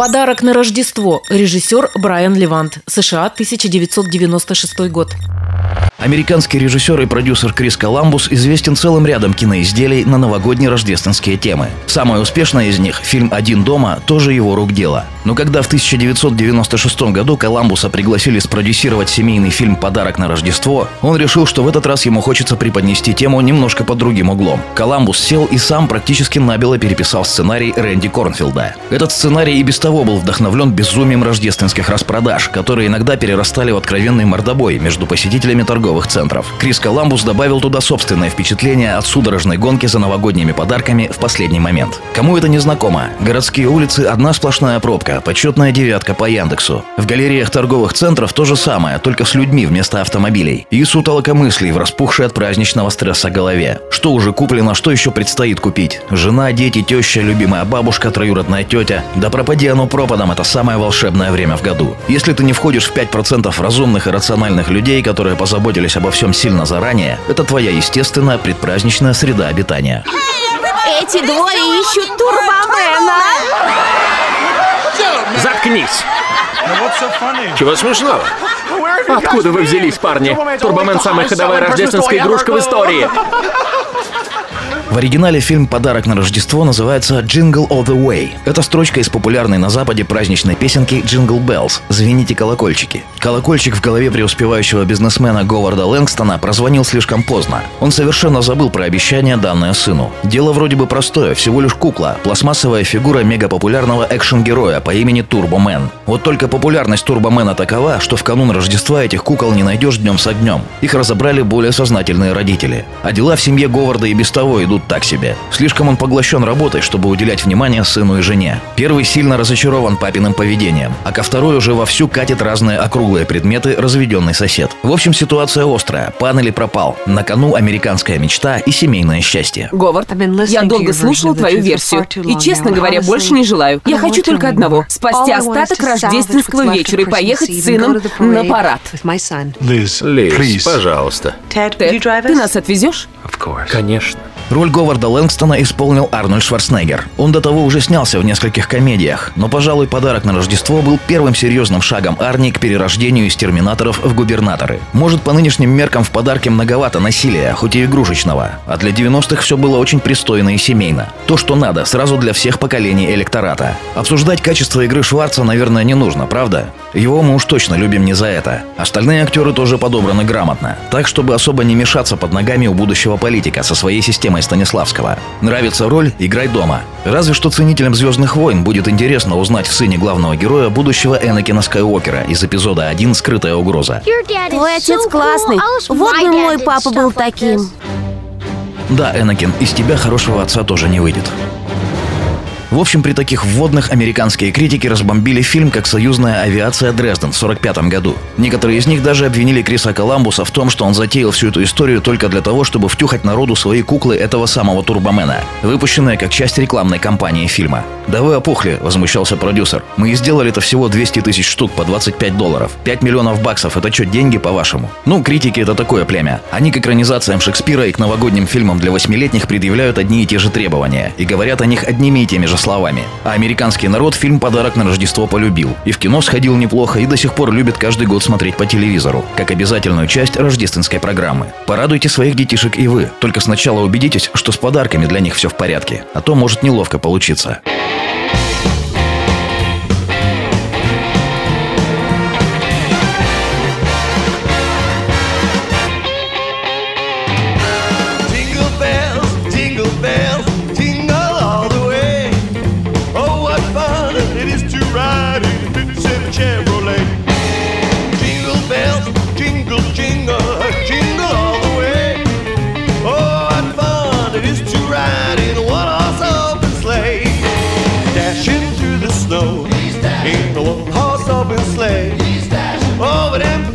Подарок на Рождество. Режиссер Брайан Левант. США, 1996 год. Американский режиссер и продюсер Крис Коламбус известен целым рядом киноизделий на новогодние рождественские темы. Самое успешное из них, фильм «Один дома», тоже его рук дело. Но когда в 1996 году Коламбуса пригласили спродюсировать семейный фильм «Подарок на Рождество», он решил, что в этот раз ему хочется преподнести тему немножко под другим углом. Коламбус сел и сам практически набело переписал сценарий Рэнди Корнфилда. Этот сценарий и без того был вдохновлен безумием рождественских распродаж, которые иногда перерастали в откровенный мордобой между посетителями торговых торговых центров. Крис Коламбус добавил туда собственное впечатление от судорожной гонки за новогодними подарками в последний момент. Кому это не знакомо? Городские улицы – одна сплошная пробка, почетная девятка по Яндексу. В галереях торговых центров то же самое, только с людьми вместо автомобилей. И сутолока мыслей в распухшей от праздничного стресса голове. Что уже куплено, что еще предстоит купить? Жена, дети, теща, любимая бабушка, троюродная тетя. Да пропади оно пропадом, это самое волшебное время в году. Если ты не входишь в 5% разумных и рациональных людей, которые позаботились позаботились обо всем сильно заранее, это твоя естественная предпраздничная среда обитания. Эти двое ищут Турбомена. Заткнись! Чего смешного? Откуда вы взялись, парни? Турбомен – самая ходовая рождественская игрушка в истории. В оригинале фильм «Подарок на Рождество» называется «Jingle All the Way». Это строчка из популярной на Западе праздничной песенки «Jingle Bells» «Звените колокольчики». Колокольчик в голове преуспевающего бизнесмена Говарда Лэнгстона прозвонил слишком поздно. Он совершенно забыл про обещание, данное сыну. Дело вроде бы простое, всего лишь кукла, пластмассовая фигура мегапопулярного экшен-героя по имени Турбомен. Вот только популярность Турбомена такова, что в канун Рождества этих кукол не найдешь днем с огнем. Их разобрали более сознательные родители. А дела в семье Говарда и без того идут так себе. Слишком он поглощен работой, чтобы уделять внимание сыну и жене. Первый сильно разочарован папиным поведением, а ко второй уже вовсю катит разные округлые предметы разведенный сосед. В общем, ситуация острая. Пан или пропал. На кону американская мечта и семейное счастье. Говард, я долго слушал твою версию. И, честно говоря, больше не желаю. Я хочу только одного. Спасти остаток рождественского вечера и поехать с сыном на парад. Лиз, пожалуйста. Тед, ты нас отвезешь? Конечно. Роль Говарда Лэнгстона исполнил Арнольд Шварценеггер. Он до того уже снялся в нескольких комедиях, но, пожалуй, подарок на Рождество был первым серьезным шагом Арни к перерождению из терминаторов в губернаторы. Может, по нынешним меркам в подарке многовато насилия, хоть и игрушечного, а для 90-х все было очень пристойно и семейно. То, что надо, сразу для всех поколений электората. Обсуждать качество игры Шварца, наверное, не нужно, правда? Его мы уж точно любим не за это. Остальные актеры тоже подобраны грамотно, так, чтобы особо не мешаться под ногами у будущего политика со своей системой Станиславского. Нравится роль – играй дома. Разве что ценителям «Звездных войн» будет интересно узнать в сыне главного героя будущего Энакина Скайуокера из эпизода 1 «Скрытая угроза». Твой отец классный. Вот бы мой папа был таким. Да, Энакин, из тебя хорошего отца тоже не выйдет. В общем, при таких вводных американские критики разбомбили фильм как «Союзная авиация Дрезден» в 1945 году. Некоторые из них даже обвинили Криса Коламбуса в том, что он затеял всю эту историю только для того, чтобы втюхать народу свои куклы этого самого Турбомена, выпущенные как часть рекламной кампании фильма. «Да вы опухли», — возмущался продюсер. «Мы и сделали это всего 200 тысяч штук по 25 долларов. 5 миллионов баксов — это что, деньги, по-вашему?» Ну, критики — это такое племя. Они к экранизациям Шекспира и к новогодним фильмам для восьмилетних предъявляют одни и те же требования и говорят о них одними и теми же словами. А американский народ фильм «Подарок на Рождество» полюбил. И в кино сходил неплохо, и до сих пор любит каждый год смотреть по телевизору, как обязательную часть рождественской программы. Порадуйте своих детишек и вы. Только сначала убедитесь, что с подарками для них все в порядке, а то может неловко получиться. way. Over